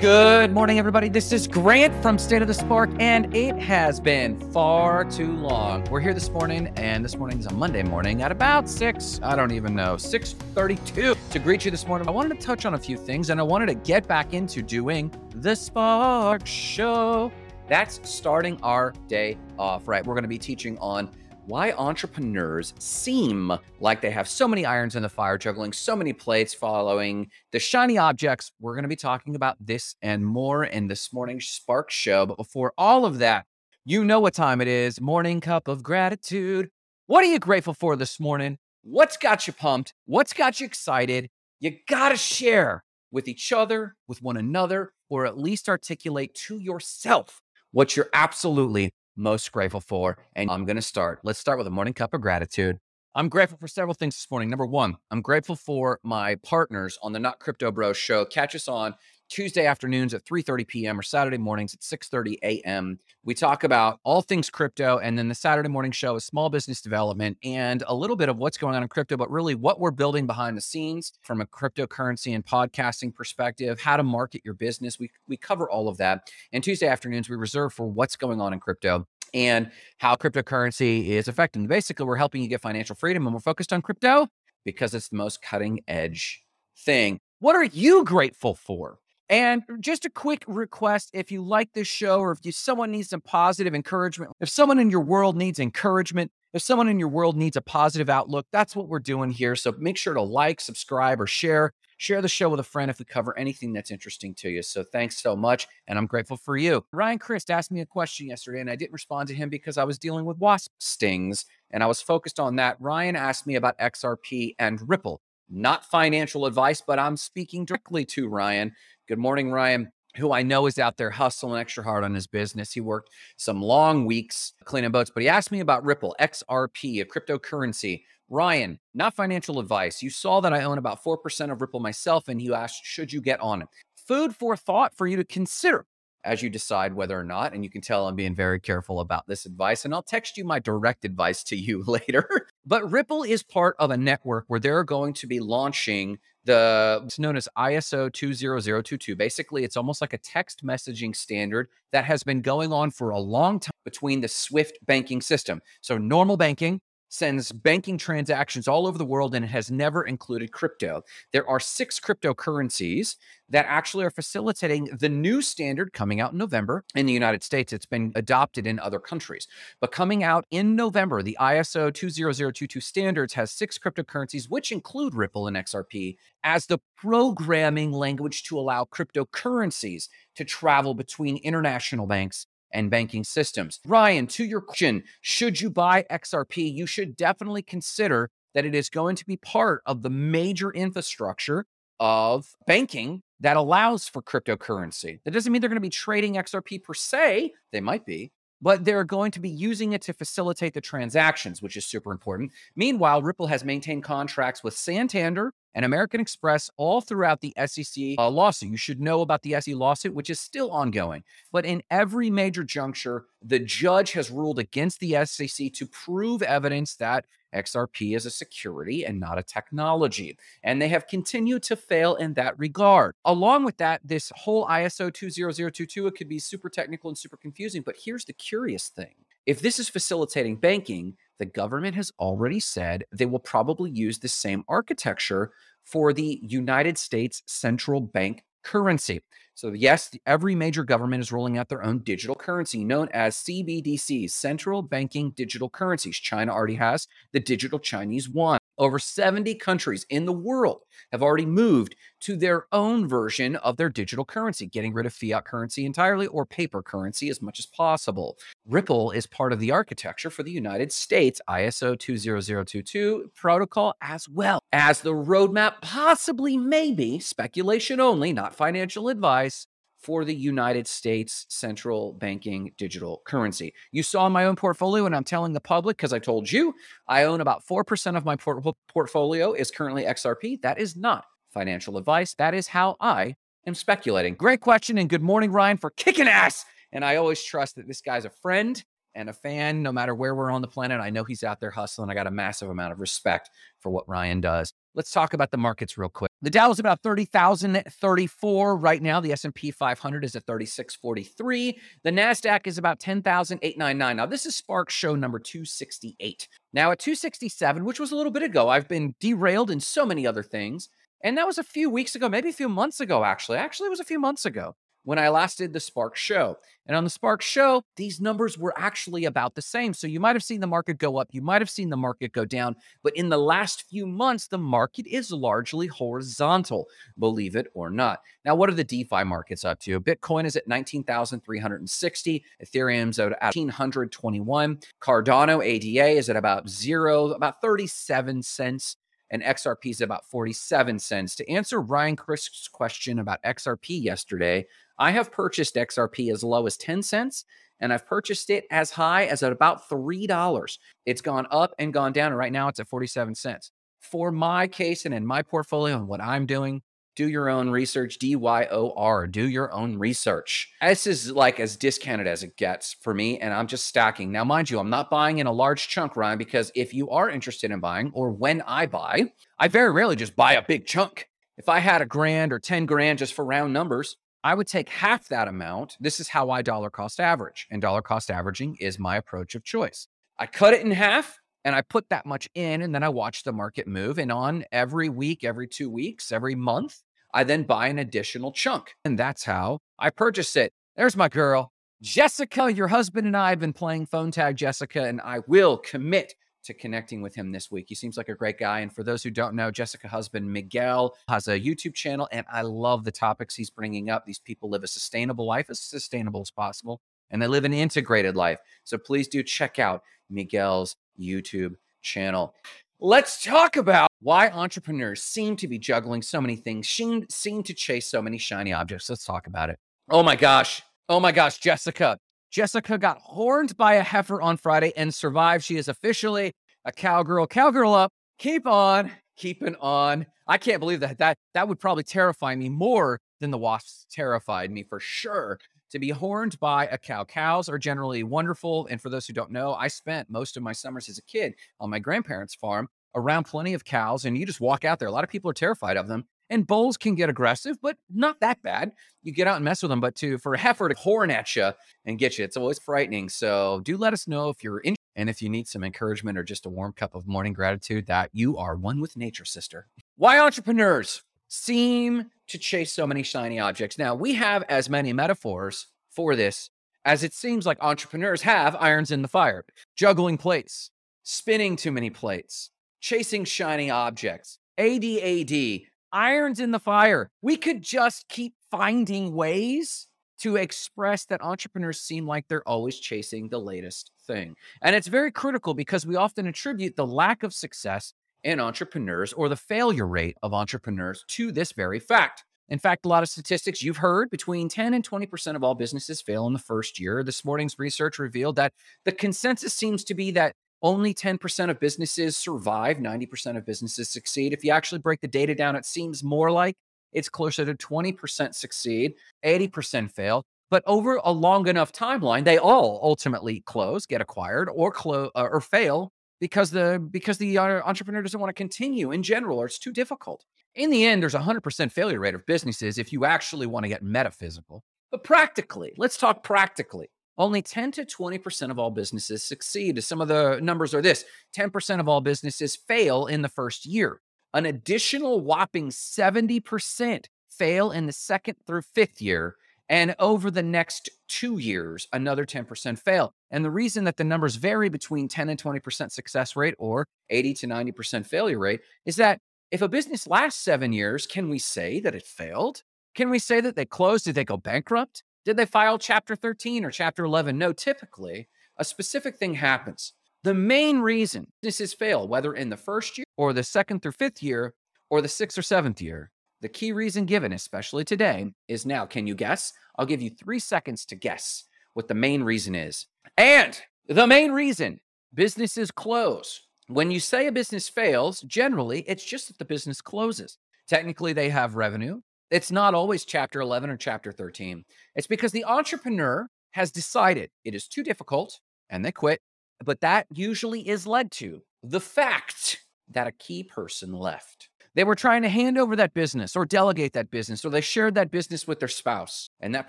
Good morning, everybody. This is Grant from State of the Spark, and it has been far too long. We're here this morning, and this morning is a Monday morning at about six. I don't even know six thirty-two to greet you this morning. I wanted to touch on a few things, and I wanted to get back into doing the Spark Show. That's starting our day off right. We're going to be teaching on why entrepreneurs seem like they have so many irons in the fire, juggling so many plates, following the shiny objects. We're going to be talking about this and more in this morning's Spark Show. But before all of that, you know what time it is morning cup of gratitude. What are you grateful for this morning? What's got you pumped? What's got you excited? You got to share with each other, with one another, or at least articulate to yourself what you're absolutely most grateful for. And I'm going to start. Let's start with a morning cup of gratitude. I'm grateful for several things this morning. Number one, I'm grateful for my partners on the Not Crypto Bros show. Catch us on Tuesday afternoons at 3:30 p.m. or Saturday mornings at 6:30 a.m. We talk about all things crypto and then the Saturday morning show is small business development and a little bit of what's going on in crypto but really what we're building behind the scenes from a cryptocurrency and podcasting perspective, how to market your business. We we cover all of that. And Tuesday afternoons we reserve for what's going on in crypto and how cryptocurrency is affecting. Basically, we're helping you get financial freedom and we're focused on crypto because it's the most cutting edge thing. What are you grateful for? And just a quick request if you like this show or if you, someone needs some positive encouragement, if someone in your world needs encouragement, if someone in your world needs a positive outlook, that's what we're doing here. So make sure to like, subscribe, or share. Share the show with a friend if we cover anything that's interesting to you. So thanks so much. And I'm grateful for you. Ryan Christ asked me a question yesterday, and I didn't respond to him because I was dealing with wasp stings and I was focused on that. Ryan asked me about XRP and Ripple. Not financial advice, but I'm speaking directly to Ryan. Good morning, Ryan, who I know is out there hustling extra hard on his business. He worked some long weeks cleaning boats, but he asked me about Ripple, XRP, a cryptocurrency. Ryan, not financial advice. You saw that I own about 4% of Ripple myself, and you asked, should you get on it? Food for thought for you to consider as you decide whether or not. And you can tell I'm being very careful about this advice. And I'll text you my direct advice to you later. but Ripple is part of a network where they're going to be launching the it's known as ISO 20022. Basically, it's almost like a text messaging standard that has been going on for a long time between the Swift banking system. So normal banking sends banking transactions all over the world and it has never included crypto. There are six cryptocurrencies that actually are facilitating the new standard coming out in November in the United States. It's been adopted in other countries. But coming out in November, the ISO 20022 standards has six cryptocurrencies, which include Ripple and XRP, as the programming language to allow cryptocurrencies to travel between international banks and banking systems. Ryan, to your question, should you buy XRP? You should definitely consider that it is going to be part of the major infrastructure of banking that allows for cryptocurrency. That doesn't mean they're going to be trading XRP per se, they might be, but they're going to be using it to facilitate the transactions, which is super important. Meanwhile, Ripple has maintained contracts with Santander and American Express all throughout the SEC uh, lawsuit. You should know about the SEC lawsuit, which is still ongoing. But in every major juncture, the judge has ruled against the SEC to prove evidence that XRP is a security and not a technology. And they have continued to fail in that regard. Along with that, this whole ISO 20022, it could be super technical and super confusing. But here's the curious thing if this is facilitating banking, the government has already said they will probably use the same architecture for the United States central bank currency. So, yes, every major government is rolling out their own digital currency known as CBDCs, central banking digital currencies. China already has the digital Chinese yuan. Over 70 countries in the world have already moved to their own version of their digital currency, getting rid of fiat currency entirely or paper currency as much as possible. Ripple is part of the architecture for the United States ISO 20022 protocol as well as the roadmap, possibly, maybe, speculation only, not financial advice, for the United States central banking digital currency. You saw my own portfolio, and I'm telling the public because I told you I own about 4% of my port- portfolio is currently XRP. That is not financial advice. That is how I am speculating. Great question, and good morning, Ryan, for kicking ass. And I always trust that this guy's a friend and a fan, no matter where we're on the planet. I know he's out there hustling. I got a massive amount of respect for what Ryan does. Let's talk about the markets real quick. The Dow is about 30,034 right now. The S&P 500 is at 3643. The Nasdaq is about 10,899. Now this is Spark show number 268. Now at 267, which was a little bit ago, I've been derailed in so many other things. And that was a few weeks ago, maybe a few months ago actually. Actually, it was a few months ago when I last did the Spark show. And on the Spark show, these numbers were actually about the same. So you might have seen the market go up, you might have seen the market go down, but in the last few months, the market is largely horizontal, believe it or not. Now, what are the DeFi markets up to? Bitcoin is at 19,360, Ethereum's at 1,821, Cardano ADA is at about zero, about 37 cents and XRP is about 47 cents. To answer Ryan Crisp's question about XRP yesterday, I have purchased XRP as low as 10 cents and I've purchased it as high as at about $3. It's gone up and gone down. And right now it's at 47 cents. For my case and in my portfolio and what I'm doing, do your own research. D Y O R. Do your own research. This is like as discounted as it gets for me, and I'm just stacking. Now, mind you, I'm not buying in a large chunk, Ryan, because if you are interested in buying, or when I buy, I very rarely just buy a big chunk. If I had a grand or 10 grand just for round numbers, I would take half that amount. This is how I dollar cost average, and dollar cost averaging is my approach of choice. I cut it in half and I put that much in, and then I watch the market move. And on every week, every two weeks, every month, I then buy an additional chunk. And that's how I purchase it. There's my girl. Jessica, your husband and I have been playing phone tag, Jessica, and I will commit to connecting with him this week. He seems like a great guy. And for those who don't know, Jessica husband Miguel has a YouTube channel, and I love the topics he's bringing up. These people live a sustainable life, as sustainable as possible, and they live an integrated life. So please do check out Miguel's YouTube channel. Let's talk about why entrepreneurs seem to be juggling so many things, seem, seem to chase so many shiny objects. Let's talk about it. Oh my gosh. Oh my gosh, Jessica. Jessica got horned by a heifer on Friday and survived. She is officially a cowgirl. Cowgirl up. Keep on keeping on. I can't believe that. That that would probably terrify me more than the wasps terrified me for sure. To be horned by a cow. Cows are generally wonderful. And for those who don't know, I spent most of my summers as a kid on my grandparents' farm around plenty of cows, and you just walk out there. A lot of people are terrified of them. And bulls can get aggressive, but not that bad. You get out and mess with them. But to for a heifer to horn at you and get you, it's always frightening. So do let us know if you're in and if you need some encouragement or just a warm cup of morning gratitude that you are one with nature, sister. Why entrepreneurs seem to chase so many shiny objects. Now, we have as many metaphors for this as it seems like entrepreneurs have irons in the fire, juggling plates, spinning too many plates, chasing shiny objects, ADAD, irons in the fire. We could just keep finding ways to express that entrepreneurs seem like they're always chasing the latest thing. And it's very critical because we often attribute the lack of success in entrepreneurs or the failure rate of entrepreneurs to this very fact. In fact, a lot of statistics you've heard between 10 and 20% of all businesses fail in the first year. This morning's research revealed that the consensus seems to be that only 10% of businesses survive, 90% of businesses succeed. If you actually break the data down, it seems more like it's closer to 20% succeed, 80% fail. But over a long enough timeline, they all ultimately close, get acquired, or close uh, or fail because the because the uh, entrepreneur doesn't want to continue in general, or it's too difficult. In the end, there's a 100% failure rate of businesses if you actually want to get metaphysical. But practically, let's talk practically only 10 to 20% of all businesses succeed. Some of the numbers are this 10% of all businesses fail in the first year. An additional whopping 70% fail in the second through fifth year. And over the next two years, another 10% fail. And the reason that the numbers vary between 10 and 20% success rate or 80 to 90% failure rate is that if a business lasts seven years, can we say that it failed? Can we say that they closed? Did they go bankrupt? Did they file chapter 13 or chapter 11? No, typically a specific thing happens. The main reason businesses fail, whether in the first year or the second through fifth year or the sixth or seventh year, the key reason given, especially today, is now. Can you guess? I'll give you three seconds to guess what the main reason is. And the main reason businesses close. When you say a business fails, generally it's just that the business closes. Technically, they have revenue, it's not always chapter 11 or chapter 13. It's because the entrepreneur has decided it is too difficult and they quit. But that usually is led to the fact that a key person left. They were trying to hand over that business or delegate that business, or they shared that business with their spouse, and that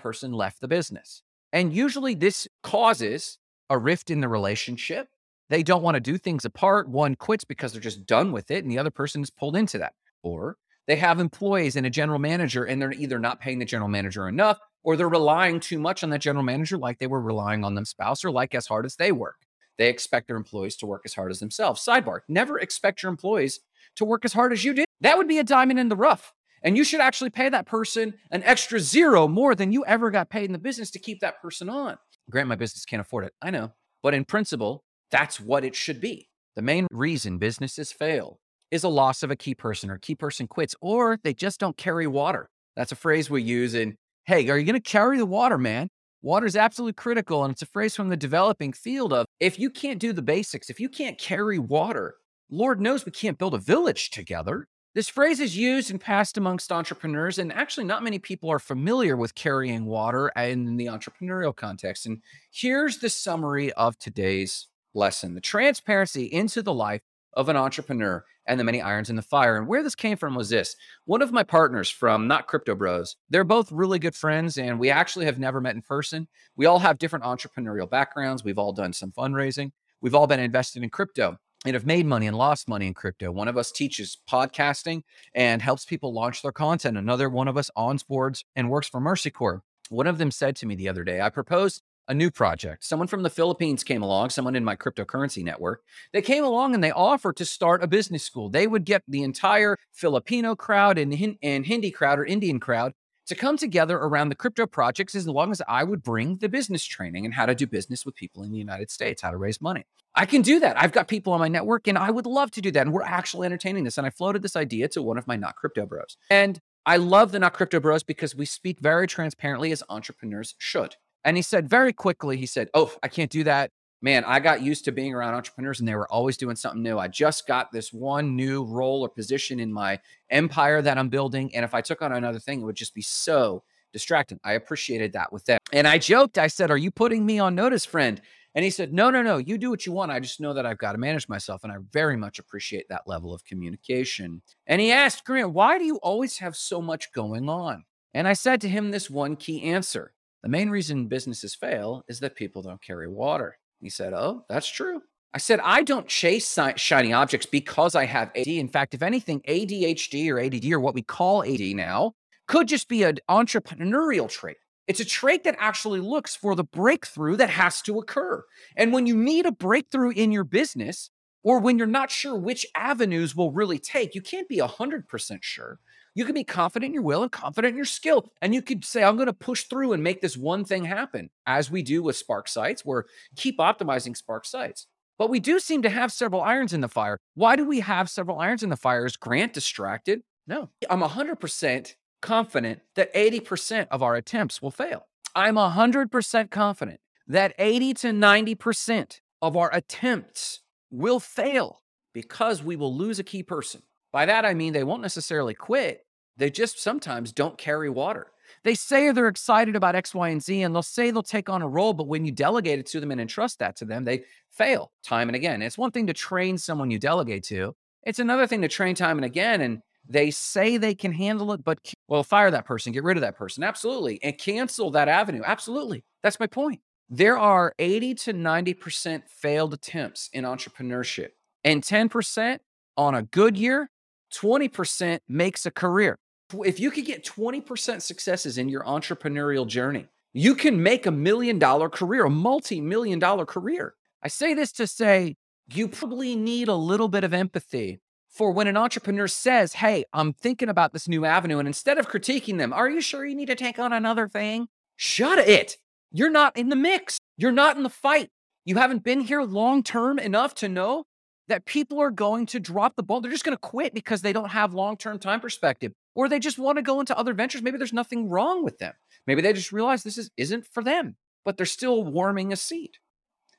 person left the business. And usually this causes a rift in the relationship. They don't want to do things apart. One quits because they're just done with it, and the other person is pulled into that. Or they have employees and a general manager, and they're either not paying the general manager enough or they're relying too much on that general manager, like they were relying on them spouse or like as hard as they work. They expect their employees to work as hard as themselves. Sidebar never expect your employees to work as hard as you did. That would be a diamond in the rough. And you should actually pay that person an extra zero more than you ever got paid in the business to keep that person on. Grant, my business can't afford it. I know. But in principle, that's what it should be. The main reason businesses fail is a loss of a key person or key person quits or they just don't carry water. That's a phrase we use in, hey, are you going to carry the water, man? Water is absolutely critical. And it's a phrase from the developing field of if you can't do the basics, if you can't carry water, Lord knows we can't build a village together. This phrase is used and passed amongst entrepreneurs, and actually, not many people are familiar with carrying water in the entrepreneurial context. And here's the summary of today's lesson the transparency into the life of an entrepreneur and the many irons in the fire. And where this came from was this one of my partners from Not Crypto Bros, they're both really good friends, and we actually have never met in person. We all have different entrepreneurial backgrounds. We've all done some fundraising, we've all been invested in crypto and have made money and lost money in crypto. One of us teaches podcasting and helps people launch their content. Another one of us onboards and works for Mercy Corps. One of them said to me the other day, I proposed a new project. Someone from the Philippines came along, someone in my cryptocurrency network. They came along and they offered to start a business school. They would get the entire Filipino crowd and, and Hindi crowd or Indian crowd to come together around the crypto projects as long as I would bring the business training and how to do business with people in the United States, how to raise money. I can do that. I've got people on my network and I would love to do that. And we're actually entertaining this. And I floated this idea to one of my not crypto bros. And I love the not crypto bros because we speak very transparently as entrepreneurs should. And he said very quickly, he said, Oh, I can't do that. Man, I got used to being around entrepreneurs and they were always doing something new. I just got this one new role or position in my empire that I'm building. And if I took on another thing, it would just be so distracting. I appreciated that with them. And I joked, I said, Are you putting me on notice, friend? And he said, No, no, no, you do what you want. I just know that I've got to manage myself. And I very much appreciate that level of communication. And he asked, Grant, why do you always have so much going on? And I said to him this one key answer the main reason businesses fail is that people don't carry water. He said, Oh, that's true. I said, I don't chase shiny objects because I have AD. In fact, if anything, ADHD or ADD or what we call AD now could just be an entrepreneurial trait. It's a trait that actually looks for the breakthrough that has to occur. And when you need a breakthrough in your business, or when you're not sure which avenues will really take, you can't be 100% sure. You can be confident in your will and confident in your skill. And you could say, I'm going to push through and make this one thing happen, as we do with Spark Sites. We're keep optimizing Spark Sites. But we do seem to have several irons in the fire. Why do we have several irons in the fire? Is Grant distracted? No. I'm 100% confident that 80% of our attempts will fail. I'm 100% confident that 80 to 90% of our attempts will fail because we will lose a key person. By that, I mean they won't necessarily quit, they just sometimes don't carry water. They say they're excited about X, Y, and Z, and they'll say they'll take on a role, but when you delegate it to them and entrust that to them, they fail time and again. It's one thing to train someone you delegate to, it's another thing to train time and again. And they say they can handle it, but well, fire that person, get rid of that person. Absolutely. And cancel that avenue. Absolutely. That's my point. There are 80 to 90% failed attempts in entrepreneurship, and 10% on a good year 20% makes a career. If you could get 20% successes in your entrepreneurial journey, you can make a million dollar career, a multi million dollar career. I say this to say you probably need a little bit of empathy for when an entrepreneur says, Hey, I'm thinking about this new avenue. And instead of critiquing them, Are you sure you need to take on another thing? Shut it. You're not in the mix. You're not in the fight. You haven't been here long term enough to know that people are going to drop the ball. They're just going to quit because they don't have long term time perspective, or they just want to go into other ventures. Maybe there's nothing wrong with them. Maybe they just realize this is, isn't for them, but they're still warming a seat.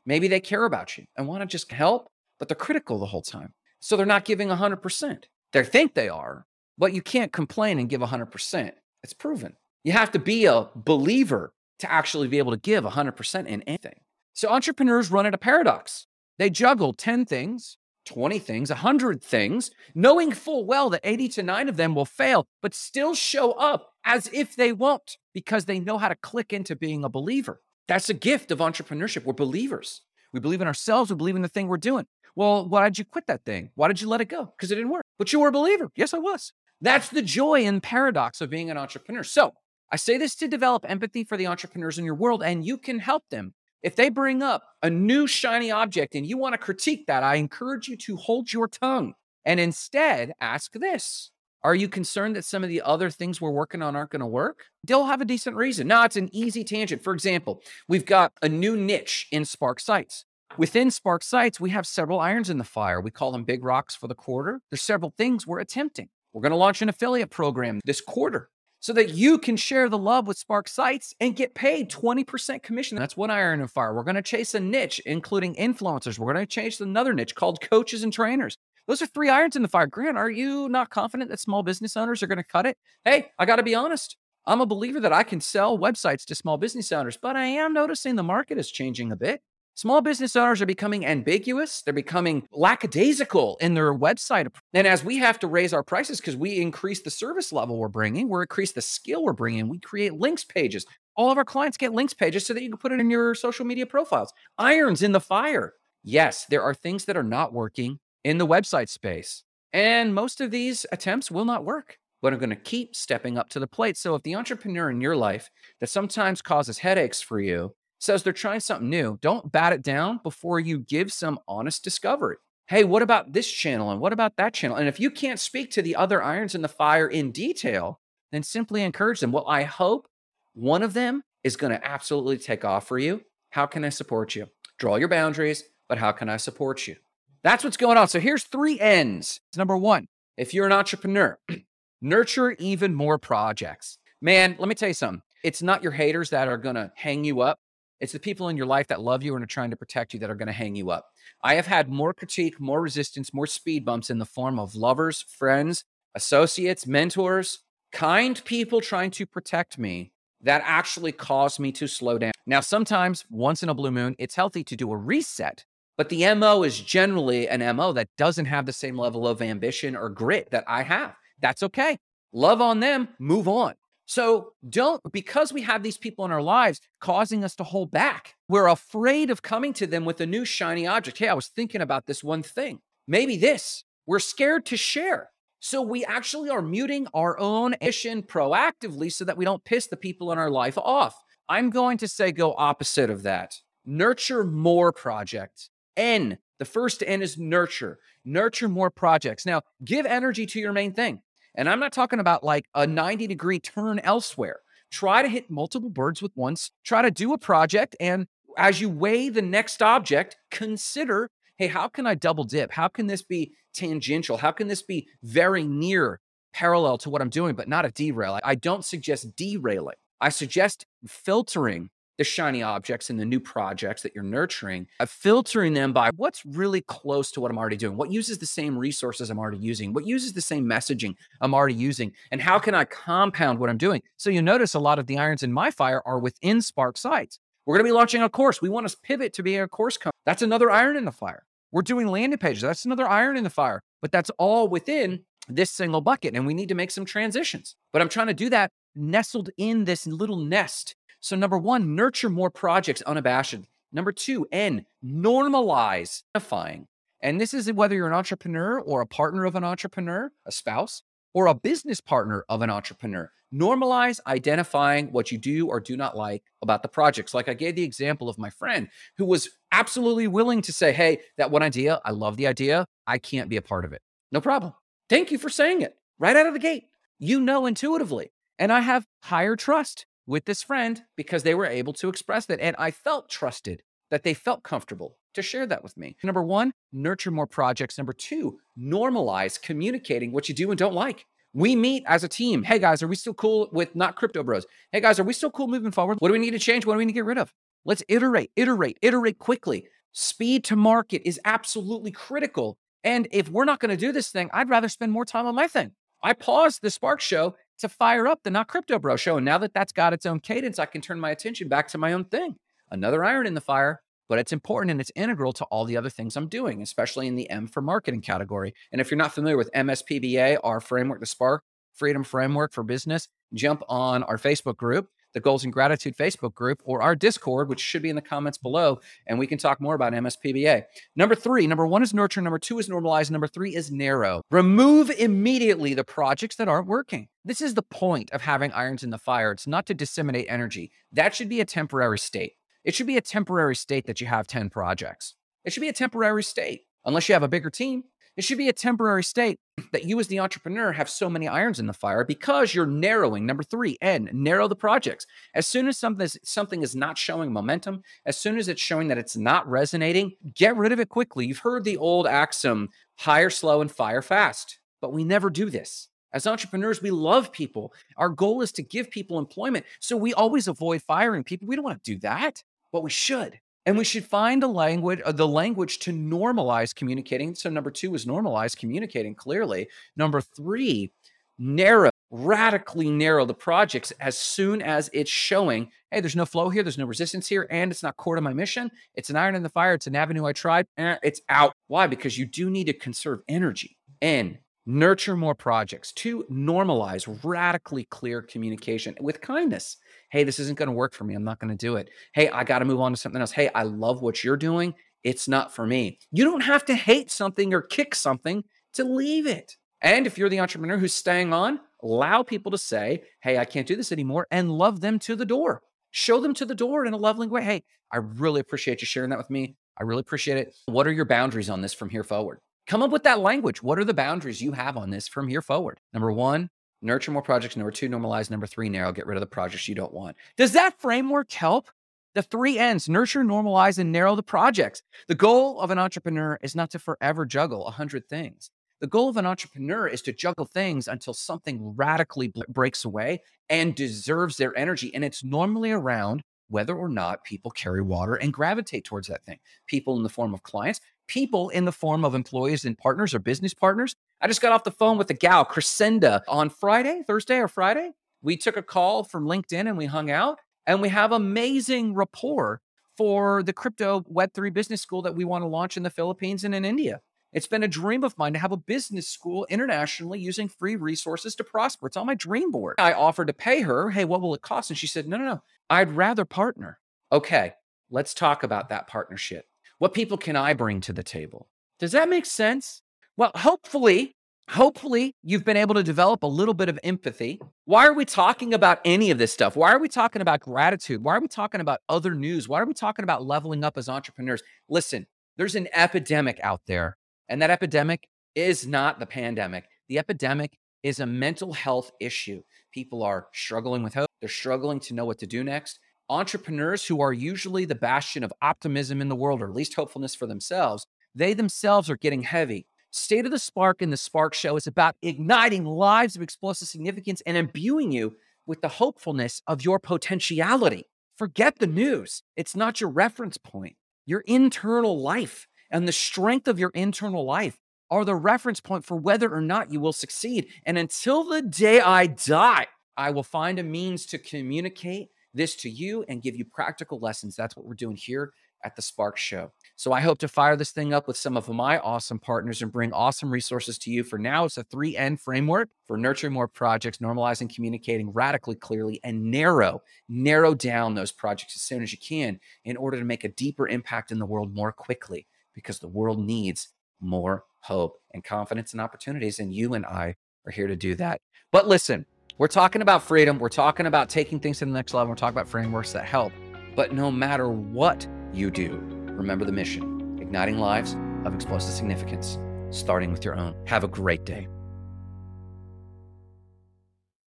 Maybe they care about you and want to just help, but they're critical the whole time. So they're not giving 100%. They think they are, but you can't complain and give 100%. It's proven. You have to be a believer to actually be able to give 100% in anything. So entrepreneurs run a paradox. They juggle 10 things 20 things, 100 things, knowing full well that 80 to 9 of them will fail, but still show up as if they won't because they know how to click into being a believer. That's a gift of entrepreneurship. We're believers. We believe in ourselves, we believe in the thing we're doing. Well, why did you quit that thing? Why did you let it go? Because it didn't work. But you were a believer. Yes, I was. That's the joy and paradox of being an entrepreneur. So I say this to develop empathy for the entrepreneurs in your world, and you can help them. If they bring up a new shiny object and you want to critique that, I encourage you to hold your tongue and instead ask this Are you concerned that some of the other things we're working on aren't going to work? They'll have a decent reason. Now, it's an easy tangent. For example, we've got a new niche in Spark Sites. Within Spark Sites, we have several irons in the fire. We call them big rocks for the quarter. There's several things we're attempting. We're going to launch an affiliate program this quarter so that you can share the love with Spark Sites and get paid 20% commission. That's one iron in fire. We're going to chase a niche, including influencers. We're going to chase another niche called coaches and trainers. Those are three irons in the fire. Grant, are you not confident that small business owners are going to cut it? Hey, I got to be honest. I'm a believer that I can sell websites to small business owners, but I am noticing the market is changing a bit. Small business owners are becoming ambiguous. They're becoming lackadaisical in their website. And as we have to raise our prices because we increase the service level we're bringing, we increase the skill we're bringing, we create links pages. All of our clients get links pages so that you can put it in your social media profiles. Irons in the fire. Yes, there are things that are not working in the website space. And most of these attempts will not work, but I'm going to keep stepping up to the plate. So if the entrepreneur in your life that sometimes causes headaches for you says they're trying something new, don't bat it down before you give some honest discovery. Hey, what about this channel? And what about that channel? And if you can't speak to the other irons in the fire in detail, then simply encourage them. Well, I hope one of them is going to absolutely take off for you. How can I support you? Draw your boundaries, but how can I support you? That's what's going on. So here's three N's. Number one, if you're an entrepreneur, nurture even more projects. Man, let me tell you something. It's not your haters that are going to hang you up. It's the people in your life that love you and are trying to protect you that are going to hang you up. I have had more critique, more resistance, more speed bumps in the form of lovers, friends, associates, mentors, kind people trying to protect me that actually caused me to slow down. Now, sometimes once in a blue moon, it's healthy to do a reset, but the MO is generally an MO that doesn't have the same level of ambition or grit that I have. That's okay. Love on them, move on. So don't, because we have these people in our lives causing us to hold back, we're afraid of coming to them with a new shiny object. Hey, I was thinking about this one thing. Maybe this. We're scared to share. So we actually are muting our own mission proactively so that we don't piss the people in our life off. I'm going to say go opposite of that. Nurture more projects. N, the first N is nurture. Nurture more projects. Now, give energy to your main thing. And I'm not talking about like a 90 degree turn elsewhere. Try to hit multiple birds with once. Try to do a project. And as you weigh the next object, consider hey, how can I double dip? How can this be tangential? How can this be very near parallel to what I'm doing, but not a derail? I don't suggest derailing. I suggest filtering the shiny objects and the new projects that you're nurturing, uh, filtering them by what's really close to what I'm already doing, what uses the same resources I'm already using, what uses the same messaging I'm already using, and how can I compound what I'm doing? So you notice a lot of the irons in my fire are within Spark sites. We're going to be launching a course. We want to pivot to be a course company. That's another iron in the fire. We're doing landing pages. That's another iron in the fire, but that's all within this single bucket. And we need to make some transitions. But I'm trying to do that nestled in this little nest so, number one, nurture more projects unabashed. Number two, N, normalize identifying. And this is whether you're an entrepreneur or a partner of an entrepreneur, a spouse, or a business partner of an entrepreneur. Normalize identifying what you do or do not like about the projects. Like I gave the example of my friend who was absolutely willing to say, Hey, that one idea, I love the idea. I can't be a part of it. No problem. Thank you for saying it right out of the gate. You know intuitively. And I have higher trust with this friend because they were able to express that. And I felt trusted that they felt comfortable to share that with me. Number one, nurture more projects. Number two, normalize communicating what you do and don't like. We meet as a team. Hey guys, are we still cool with not crypto bros? Hey guys, are we still cool moving forward? What do we need to change? What do we need to get rid of? Let's iterate, iterate, iterate quickly. Speed to market is absolutely critical. And if we're not going to do this thing, I'd rather spend more time on my thing. I paused the Spark Show to fire up the Not Crypto Bro show. And now that that's got its own cadence, I can turn my attention back to my own thing. Another iron in the fire. but it's important and it's integral to all the other things I'm doing, especially in the M for marketing category. And if you're not familiar with MSPBA, our framework, the Spark Freedom Framework for Business, jump on our Facebook group the Goals and Gratitude Facebook group or our Discord, which should be in the comments below, and we can talk more about MSPBA. Number three, number one is nurture, number two is normalize, number three is narrow. Remove immediately the projects that aren't working. This is the point of having irons in the fire. It's not to disseminate energy. That should be a temporary state. It should be a temporary state that you have 10 projects. It should be a temporary state, unless you have a bigger team. It should be a temporary state that you, as the entrepreneur, have so many irons in the fire because you're narrowing. Number three, N, narrow the projects. As soon as something is, something is not showing momentum, as soon as it's showing that it's not resonating, get rid of it quickly. You've heard the old axiom hire slow and fire fast, but we never do this. As entrepreneurs, we love people. Our goal is to give people employment. So we always avoid firing people. We don't want to do that, but we should. And we should find a language, uh, the language to normalize communicating. So number two is normalize communicating clearly. Number three, narrow, radically narrow the projects as soon as it's showing, hey, there's no flow here, there's no resistance here, and it's not core to my mission. It's an iron in the fire. It's an avenue I tried. Eh, it's out. Why? Because you do need to conserve energy. And nurture more projects. Two, normalize radically clear communication with kindness. Hey, this isn't going to work for me. I'm not going to do it. Hey, I got to move on to something else. Hey, I love what you're doing. It's not for me. You don't have to hate something or kick something to leave it. And if you're the entrepreneur who's staying on, allow people to say, Hey, I can't do this anymore, and love them to the door. Show them to the door in a loving way. Hey, I really appreciate you sharing that with me. I really appreciate it. What are your boundaries on this from here forward? Come up with that language. What are the boundaries you have on this from here forward? Number one, nurture more projects. Number two, normalize. Number three, narrow. Get rid of the projects you don't want. Does that framework help? The three N's nurture, normalize, and narrow the projects. The goal of an entrepreneur is not to forever juggle a hundred things. The goal of an entrepreneur is to juggle things until something radically breaks away and deserves their energy. And it's normally around whether or not people carry water and gravitate towards that thing. People in the form of clients, people in the form of employees and partners or business partners. I just got off the phone with the gal, Crescenda, on Friday, Thursday or Friday. We took a call from LinkedIn and we hung out, and we have amazing rapport for the crypto Web3 business school that we want to launch in the Philippines and in India. It's been a dream of mine to have a business school internationally using free resources to prosper. It's on my dream board. I offered to pay her, hey, what will it cost? And she said, no, no, no, I'd rather partner. Okay, let's talk about that partnership. What people can I bring to the table? Does that make sense? Well, hopefully, hopefully you've been able to develop a little bit of empathy. Why are we talking about any of this stuff? Why are we talking about gratitude? Why are we talking about other news? Why are we talking about leveling up as entrepreneurs? Listen, there's an epidemic out there, and that epidemic is not the pandemic. The epidemic is a mental health issue. People are struggling with hope, they're struggling to know what to do next entrepreneurs who are usually the bastion of optimism in the world, or at least hopefulness for themselves, they themselves are getting heavy. State of the Spark and the Spark Show is about igniting lives of explosive significance and imbuing you with the hopefulness of your potentiality. Forget the news, it's not your reference point. Your internal life and the strength of your internal life are the reference point for whether or not you will succeed. And until the day I die, I will find a means to communicate this to you and give you practical lessons. That's what we're doing here at the Spark Show. So I hope to fire this thing up with some of my awesome partners and bring awesome resources to you. For now, it's a 3N framework for nurturing more projects, normalizing, communicating radically clearly, and narrow, narrow down those projects as soon as you can in order to make a deeper impact in the world more quickly because the world needs more hope and confidence and opportunities. And you and I are here to do that. But listen, we're talking about freedom. We're talking about taking things to the next level. We're talking about frameworks that help. But no matter what you do, remember the mission igniting lives of explosive significance, starting with your own. Have a great day.